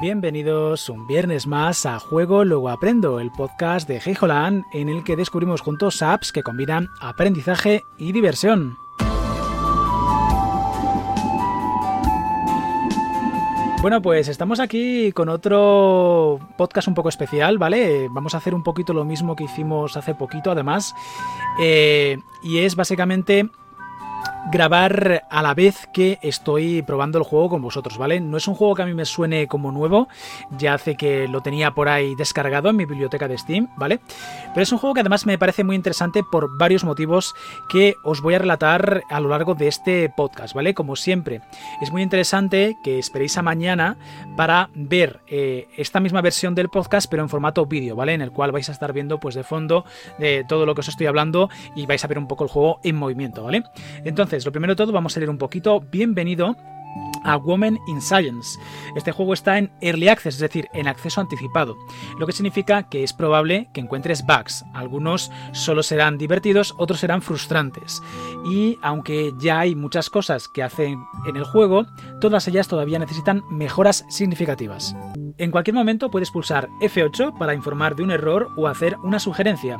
Bienvenidos un viernes más a Juego Luego Aprendo, el podcast de Heijolan en el que descubrimos juntos apps que combinan aprendizaje y diversión. Bueno, pues estamos aquí con otro podcast un poco especial, ¿vale? Vamos a hacer un poquito lo mismo que hicimos hace poquito, además. Eh, y es básicamente grabar a la vez que estoy probando el juego con vosotros, ¿vale? No es un juego que a mí me suene como nuevo, ya hace que lo tenía por ahí descargado en mi biblioteca de Steam, ¿vale? Pero es un juego que además me parece muy interesante por varios motivos que os voy a relatar a lo largo de este podcast, ¿vale? Como siempre, es muy interesante que esperéis a mañana para ver eh, esta misma versión del podcast, pero en formato vídeo, ¿vale? En el cual vais a estar viendo, pues de fondo, de todo lo que os estoy hablando y vais a ver un poco el juego en movimiento, ¿vale? Entonces, lo primero de todo vamos a leer un poquito. Bienvenido a Women in Science. Este juego está en Early Access, es decir, en acceso anticipado, lo que significa que es probable que encuentres bugs. Algunos solo serán divertidos, otros serán frustrantes. Y aunque ya hay muchas cosas que hacen en el juego, todas ellas todavía necesitan mejoras significativas. En cualquier momento puedes pulsar F8 para informar de un error o hacer una sugerencia.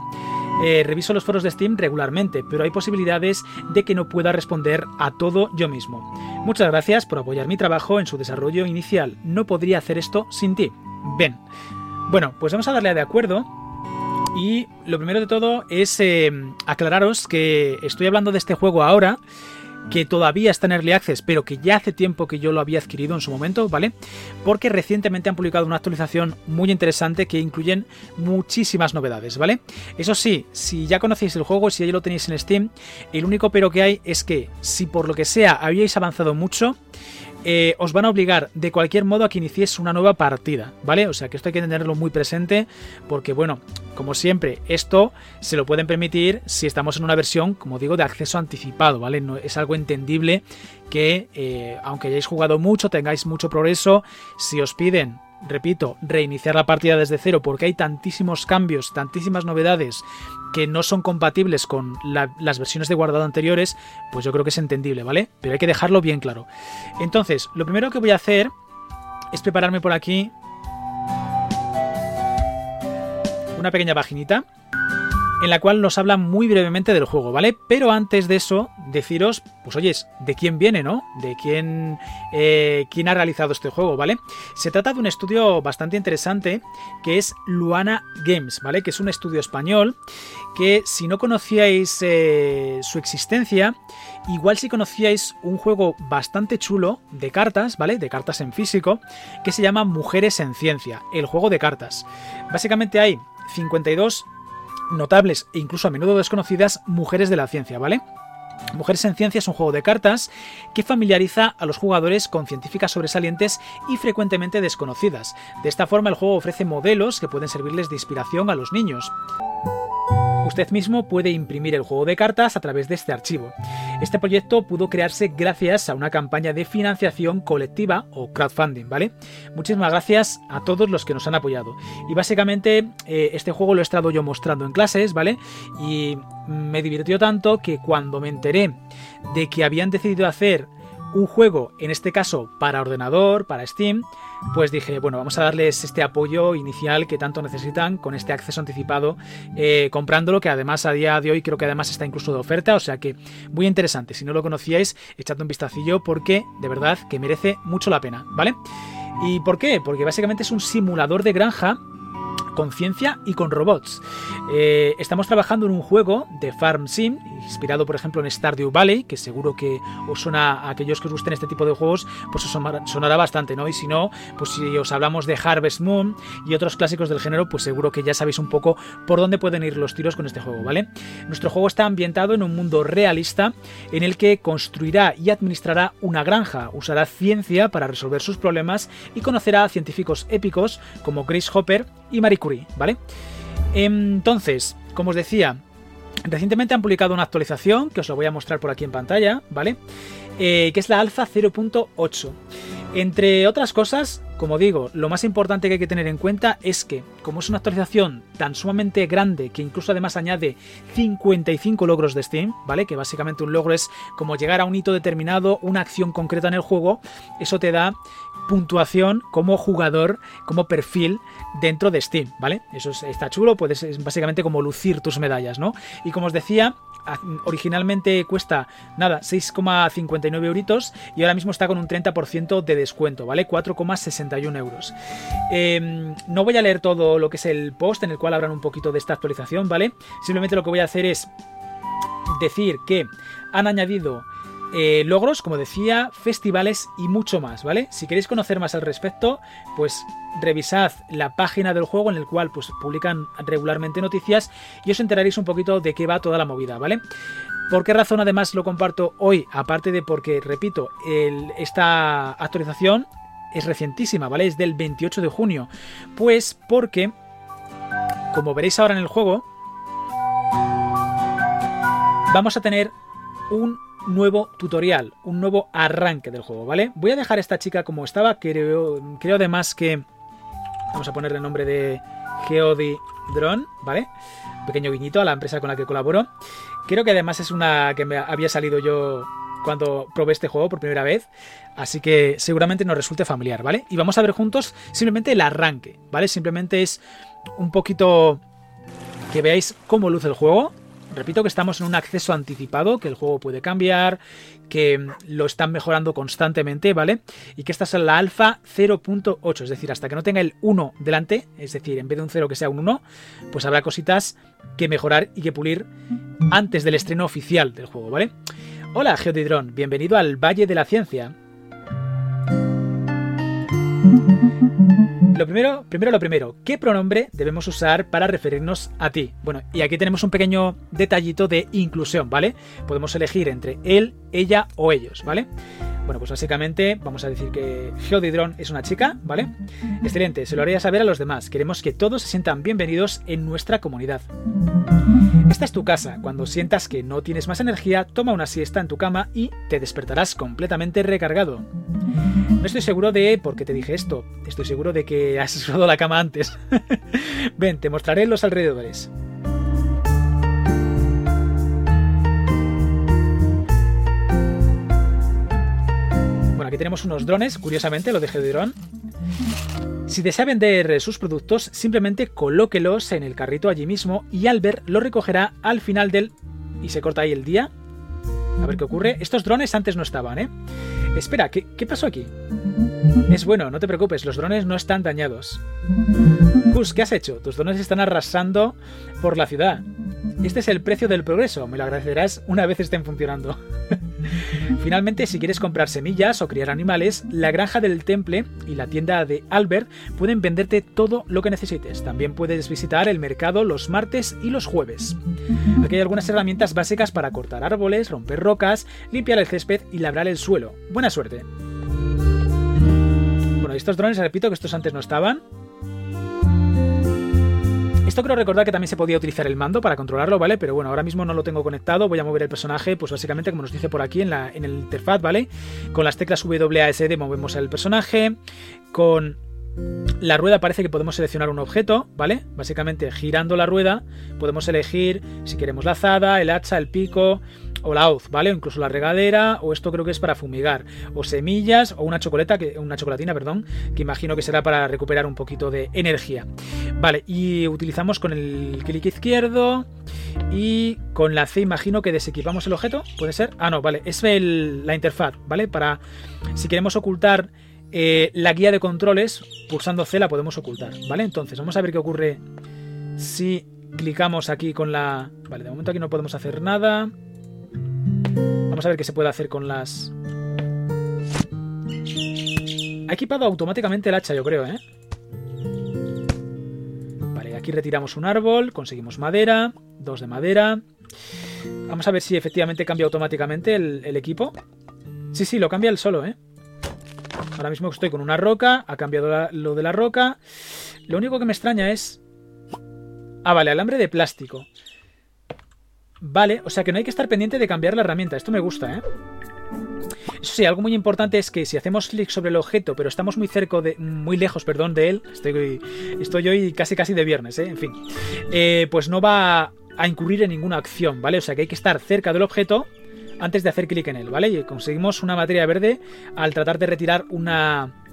Eh, reviso los foros de Steam regularmente, pero hay posibilidades de que no pueda responder a todo yo mismo. Muchas gracias por apoyar mi trabajo en su desarrollo inicial. No podría hacer esto sin ti. Ven. Bueno, pues vamos a darle a de acuerdo. Y lo primero de todo es eh, aclararos que estoy hablando de este juego ahora que todavía está en Early Access, pero que ya hace tiempo que yo lo había adquirido en su momento, ¿vale? Porque recientemente han publicado una actualización muy interesante que incluyen muchísimas novedades, ¿vale? Eso sí, si ya conocéis el juego, si ya lo tenéis en Steam, el único pero que hay es que si por lo que sea habíais avanzado mucho, eh, os van a obligar de cualquier modo a que iniciéis una nueva partida, ¿vale? O sea que esto hay que tenerlo muy presente porque, bueno, como siempre, esto se lo pueden permitir si estamos en una versión, como digo, de acceso anticipado, ¿vale? No, es algo entendible que, eh, aunque hayáis jugado mucho, tengáis mucho progreso, si os piden repito, reiniciar la partida desde cero porque hay tantísimos cambios, tantísimas novedades que no son compatibles con las versiones de guardado anteriores, pues yo creo que es entendible, ¿vale? Pero hay que dejarlo bien claro. Entonces, lo primero que voy a hacer es prepararme por aquí una pequeña paginita en la cual nos habla muy brevemente del juego, ¿vale? Pero antes de eso, deciros, pues oyes, de quién viene, ¿no? De quién, eh, quién ha realizado este juego, ¿vale? Se trata de un estudio bastante interesante que es Luana Games, ¿vale? Que es un estudio español que si no conocíais eh, su existencia, igual si conocíais un juego bastante chulo de cartas, ¿vale? De cartas en físico, que se llama Mujeres en Ciencia, el juego de cartas. Básicamente hay 52 notables e incluso a menudo desconocidas mujeres de la ciencia, ¿vale? Mujeres en Ciencia es un juego de cartas que familiariza a los jugadores con científicas sobresalientes y frecuentemente desconocidas. De esta forma el juego ofrece modelos que pueden servirles de inspiración a los niños. Usted mismo puede imprimir el juego de cartas a través de este archivo. Este proyecto pudo crearse gracias a una campaña de financiación colectiva o crowdfunding, ¿vale? Muchísimas gracias a todos los que nos han apoyado. Y básicamente eh, este juego lo he estado yo mostrando en clases, ¿vale? Y me divirtió tanto que cuando me enteré de que habían decidido hacer un juego, en este caso para ordenador, para Steam, pues dije, bueno, vamos a darles este apoyo inicial que tanto necesitan con este acceso anticipado, eh, comprándolo, que además a día de hoy creo que además está incluso de oferta, o sea que muy interesante. Si no lo conocíais, echad un vistacillo porque de verdad que merece mucho la pena, ¿vale? ¿Y por qué? Porque básicamente es un simulador de granja con ciencia y con robots. Eh, estamos trabajando en un juego de Farm Sim, inspirado por ejemplo en Stardew Valley, que seguro que os suena a aquellos que os gusten este tipo de juegos, pues os sonará bastante, ¿no? Y si no, pues si os hablamos de Harvest Moon y otros clásicos del género, pues seguro que ya sabéis un poco por dónde pueden ir los tiros con este juego, ¿vale? Nuestro juego está ambientado en un mundo realista en el que construirá y administrará una granja, usará ciencia para resolver sus problemas y conocerá a científicos épicos como Grace Hopper y Marie Curie, ¿vale? Entonces, como os decía, recientemente han publicado una actualización, que os lo voy a mostrar por aquí en pantalla, ¿vale? Eh, que es la alfa 0.8. Entre otras cosas, como digo, lo más importante que hay que tener en cuenta es que, como es una actualización tan sumamente grande que incluso además añade 55 logros de Steam, ¿vale? Que básicamente un logro es como llegar a un hito determinado, una acción concreta en el juego, eso te da puntuación como jugador, como perfil dentro de Steam, ¿vale? Eso está chulo, puedes básicamente como lucir tus medallas, ¿no? Y como os decía, originalmente cuesta nada 6,59 euritos y ahora mismo está con un 30% de descuento, ¿vale? 4,61 euros. Em, no voy a leer todo lo que es el post en el cual hablan un poquito de esta actualización, ¿vale? Simplemente lo que voy a hacer es decir que han añadido eh, logros, como decía, festivales y mucho más, ¿vale? Si queréis conocer más al respecto, pues revisad la página del juego en el cual pues, publican regularmente noticias y os enteraréis un poquito de qué va toda la movida, ¿vale? ¿Por qué razón además lo comparto hoy? Aparte de porque, repito, esta actualización es recientísima, ¿vale? Es del 28 de junio. Pues porque, como veréis ahora en el juego, vamos a tener un nuevo tutorial, un nuevo arranque del juego, ¿vale? Voy a dejar a esta chica como estaba, creo, creo además que... Vamos a ponerle el nombre de Geody Drone, ¿vale? pequeño guiñito a la empresa con la que colaboro. Creo que además es una que me había salido yo cuando probé este juego por primera vez, así que seguramente nos resulte familiar, ¿vale? Y vamos a ver juntos simplemente el arranque, ¿vale? Simplemente es un poquito que veáis cómo luce el juego, Repito que estamos en un acceso anticipado, que el juego puede cambiar, que lo están mejorando constantemente, ¿vale? Y que esta es la alfa 0.8, es decir, hasta que no tenga el 1 delante, es decir, en vez de un 0 que sea un 1, pues habrá cositas que mejorar y que pulir antes del estreno oficial del juego, ¿vale? Hola Geodidron, bienvenido al Valle de la Ciencia. Lo primero, primero lo primero, ¿qué pronombre debemos usar para referirnos a ti? Bueno, y aquí tenemos un pequeño detallito de inclusión, ¿vale? Podemos elegir entre él, ella o ellos, ¿vale? Bueno, pues básicamente vamos a decir que Geodidron es una chica, ¿vale? Excelente, se lo haría saber a los demás. Queremos que todos se sientan bienvenidos en nuestra comunidad. Esta es tu casa. Cuando sientas que no tienes más energía, toma una siesta en tu cama y te despertarás completamente recargado. No estoy seguro de por qué te dije esto. Estoy seguro de que has usado la cama antes. Ven, te mostraré los alrededores. Bueno, aquí tenemos unos drones, curiosamente, lo dejé de dron. Si desea vender sus productos, simplemente colóquelos en el carrito allí mismo y Albert lo recogerá al final del... y se corta ahí el día. A ver qué ocurre. Estos drones antes no estaban, ¿eh? Espera, ¿qué, pasó aquí? Es bueno, no te preocupes, los drones no están dañados. Gus, ¿qué has hecho? Tus drones están arrasando por la ciudad. Este es el precio del progreso, me lo agradecerás una vez estén funcionando. Finalmente, si quieres comprar semillas o criar animales, la granja del temple y la tienda de Albert pueden venderte todo lo que necesites. También puedes visitar el mercado los martes y los jueves. Aquí hay algunas herramientas básicas para cortar árboles, romper rocas, limpiar el césped y labrar el suelo. Buena suerte. Bueno, estos drones, repito que estos antes no estaban. Esto creo recordar que también se podía utilizar el mando para controlarlo, ¿vale? Pero bueno, ahora mismo no lo tengo conectado. Voy a mover el personaje, pues básicamente como nos dice por aquí en, la, el interfaz, ¿vale? Con las teclas WASD movemos el personaje. Con la rueda parece que podemos seleccionar un objeto, ¿vale? Básicamente girando la rueda podemos elegir si queremos la azada, el hacha, el pico o la hoz, ¿vale? O incluso la regadera, o esto creo que es para fumigar, o semillas, o una chocolata, que, una chocolatina, perdón, que imagino que será para recuperar un poquito de energía. Vale, y utilizamos con el clic izquierdo y con la C imagino que desequipamos el objeto, ¿puede ser? Ah, no, vale, es la interfaz, ¿vale? Para si queremos ocultar eh, la guía de controles, pulsando C la podemos ocultar, ¿vale? Entonces, vamos a ver qué ocurre si clicamos aquí con la... Vale, de momento aquí no podemos hacer nada. Vamos a ver qué se puede hacer con las... Ha equipado automáticamente el hacha, yo creo, ¿eh? Vale, aquí retiramos un árbol, conseguimos madera, dos de madera. Vamos a ver si efectivamente cambia automáticamente el, el equipo. Sí, sí, lo cambia él solo, ¿eh? Ahora mismo estoy con una roca, ha cambiado lo de la roca. Lo único que me extraña es... Ah, vale, alambre de plástico. Vale, o sea que no hay que estar pendiente de cambiar la herramienta. Esto me gusta, ¿eh? Eso sí, algo muy importante es que si hacemos clic sobre el objeto, pero estamos muy cerca de. muy lejos, perdón, de él. Estoy, estoy hoy casi casi de viernes, ¿eh? En fin. Eh, pues no va a incurrir en ninguna acción, ¿vale? O sea que hay que estar cerca del objeto antes de hacer clic en él, ¿vale? Y conseguimos una materia verde al tratar de retirar una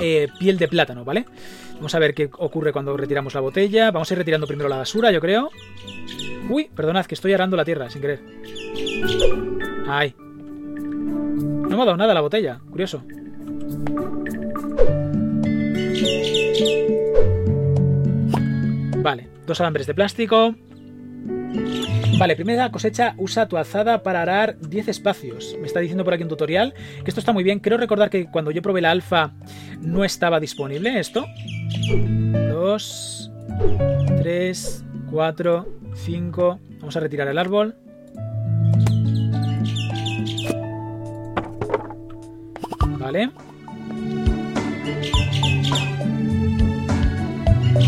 eh, piel de plátano, ¿vale? Vamos a ver qué ocurre cuando retiramos la botella. Vamos a ir retirando primero la basura, yo creo. Uy, perdonad, que estoy arando la tierra sin querer. Ay. No me ha dado nada la botella, curioso. Vale, dos alambres de plástico. Vale, primera cosecha, usa tu azada para arar 10 espacios. Me está diciendo por aquí un tutorial que esto está muy bien. Quiero recordar que cuando yo probé la alfa no estaba disponible esto. 2, 3, 4, 5. Vamos a retirar el árbol. Vale.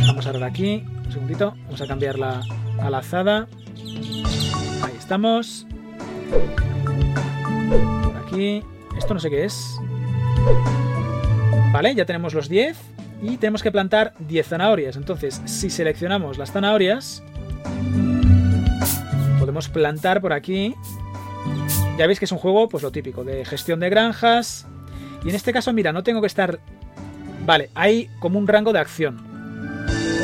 Vamos a arar aquí. Un segundito. Vamos a cambiar la, a la azada. Ahí estamos. Por aquí. Esto no sé qué es. Vale, ya tenemos los 10. Y tenemos que plantar 10 zanahorias. Entonces, si seleccionamos las zanahorias, podemos plantar por aquí. Ya veis que es un juego, pues lo típico, de gestión de granjas. Y en este caso, mira, no tengo que estar... Vale, hay como un rango de acción.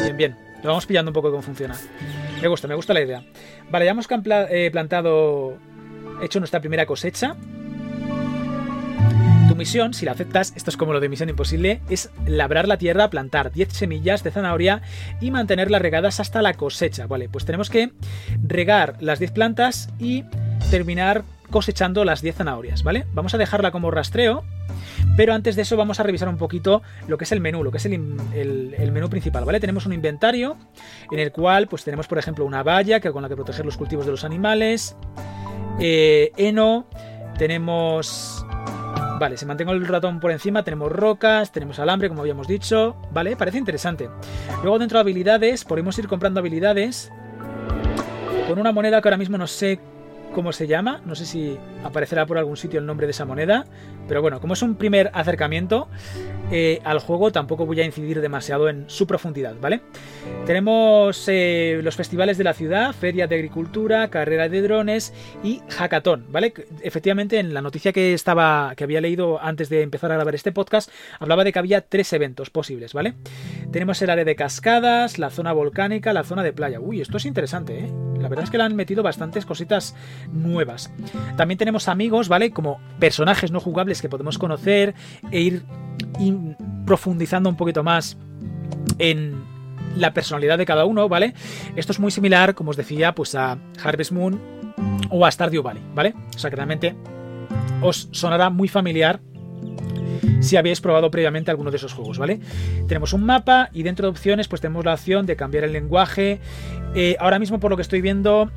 Bien, bien. Lo vamos pillando un poco de cómo funciona. Me gusta, me gusta la idea. Vale, ya hemos eh, plantado, hecho nuestra primera cosecha. Tu misión, si la aceptas, esto es como lo de Misión Imposible, es labrar la tierra, plantar 10 semillas de zanahoria y mantenerlas regadas hasta la cosecha. Vale, pues tenemos que regar las 10 plantas y terminar cosechando las 10 zanahorias, ¿vale? Vamos a dejarla como rastreo pero antes de eso vamos a revisar un poquito lo que es el menú, lo que es el, menú principal, ¿vale? Tenemos un inventario en el cual pues tenemos por ejemplo una valla que, con la que proteger los cultivos de los animales, eh, heno, tenemos... Vale, se mantengo el ratón por encima, tenemos rocas, tenemos alambre, como habíamos dicho, ¿vale? Parece interesante. Luego dentro de habilidades, podemos ir comprando habilidades con una moneda que ahora mismo no sé cómo se llama, no sé si aparecerá por algún sitio el nombre de esa moneda, pero bueno, como es un primer acercamiento eh, al juego, tampoco voy a incidir demasiado en su profundidad, ¿vale? Tenemos eh, los festivales de la ciudad, feria de agricultura, carrera de drones y hackathon, ¿vale? Efectivamente, en la noticia que estaba, que había leído antes de empezar a grabar este podcast, hablaba de que había tres eventos posibles, ¿vale? Tenemos el área de cascadas, la zona volcánica, la zona de playa. Uy, esto es interesante, ¿eh? La verdad es que le han metido bastantes cositas nuevas. También tenemos amigos, ¿vale? Como personajes no jugables que podemos conocer e ir, profundizando un poquito más en la personalidad de cada uno, ¿vale? Esto es muy similar, como os decía, pues a Harvest Moon o a Stardew Valley, ¿vale? O sea que realmente os sonará muy familiar si habéis probado previamente alguno de esos juegos, ¿vale? Tenemos un mapa y dentro de opciones pues tenemos la opción de cambiar el lenguaje. Eh, ahora mismo por lo que estoy viendo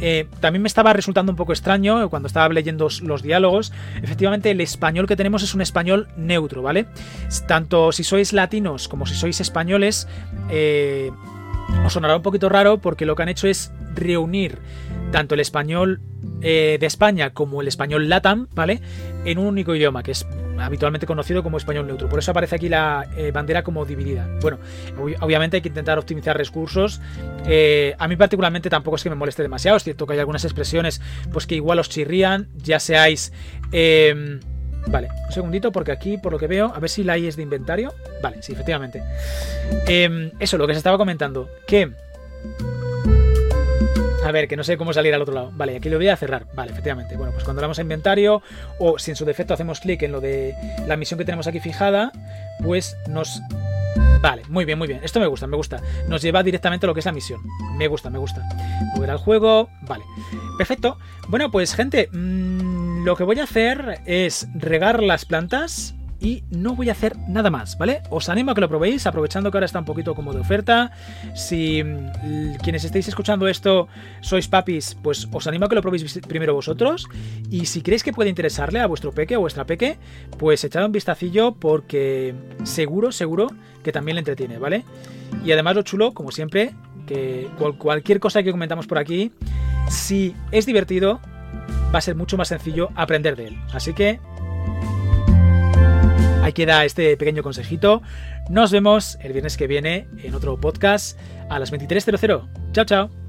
eh, también me estaba resultando un poco extraño cuando estaba leyendo los diálogos. Efectivamente, el español que tenemos es un español neutro, ¿vale? Tanto si sois latinos como si sois españoles, eh, os sonará un poquito raro porque lo que han hecho es reunir tanto el español eh, de España como el español latam, ¿vale? En un único idioma, que es habitualmente conocido como español neutro. Por eso aparece aquí la eh, bandera como dividida. Bueno, obviamente hay que intentar optimizar recursos. Eh, a mí particularmente tampoco es que me moleste demasiado. Es cierto que hay algunas expresiones pues que igual os chirrían, ya seáis... Em, vale, un segundito porque aquí, por lo que veo, a ver si la I es de inventario. Vale, sí, efectivamente. Em, eso, lo que se estaba comentando. Que a ver, que no sé cómo salir al otro lado. Vale, aquí lo voy a cerrar. Vale, efectivamente. Bueno, pues cuando damos a inventario o si en su defecto hacemos clic en lo de la misión que tenemos aquí fijada, pues nos... Vale, muy bien, muy bien. Esto me gusta, me gusta. Nos lleva directamente a lo que es la misión. Me gusta, me gusta. Volver al juego. Vale. Perfecto. Bueno, pues gente, mmm, lo que voy a hacer es regar las plantas y no voy a hacer nada más, ¿vale? Os animo a que lo probéis, aprovechando que ahora está un poquito como de oferta. Si mm, quienes estéis escuchando esto sois papis, pues os animo a que lo probéis primero vosotros. Y si creéis que puede interesarle a vuestro peque o vuestra peque, pues echad un vistacillo porque seguro, seguro que también le entretiene, ¿vale? Y además lo chulo, como siempre, que cualquier cosa que comentamos por aquí, si es divertido, va a ser mucho más sencillo aprender de él. Así que Ahí queda este pequeño consejito. Nos vemos el viernes que viene en otro podcast a las 23.00. Chao, chao.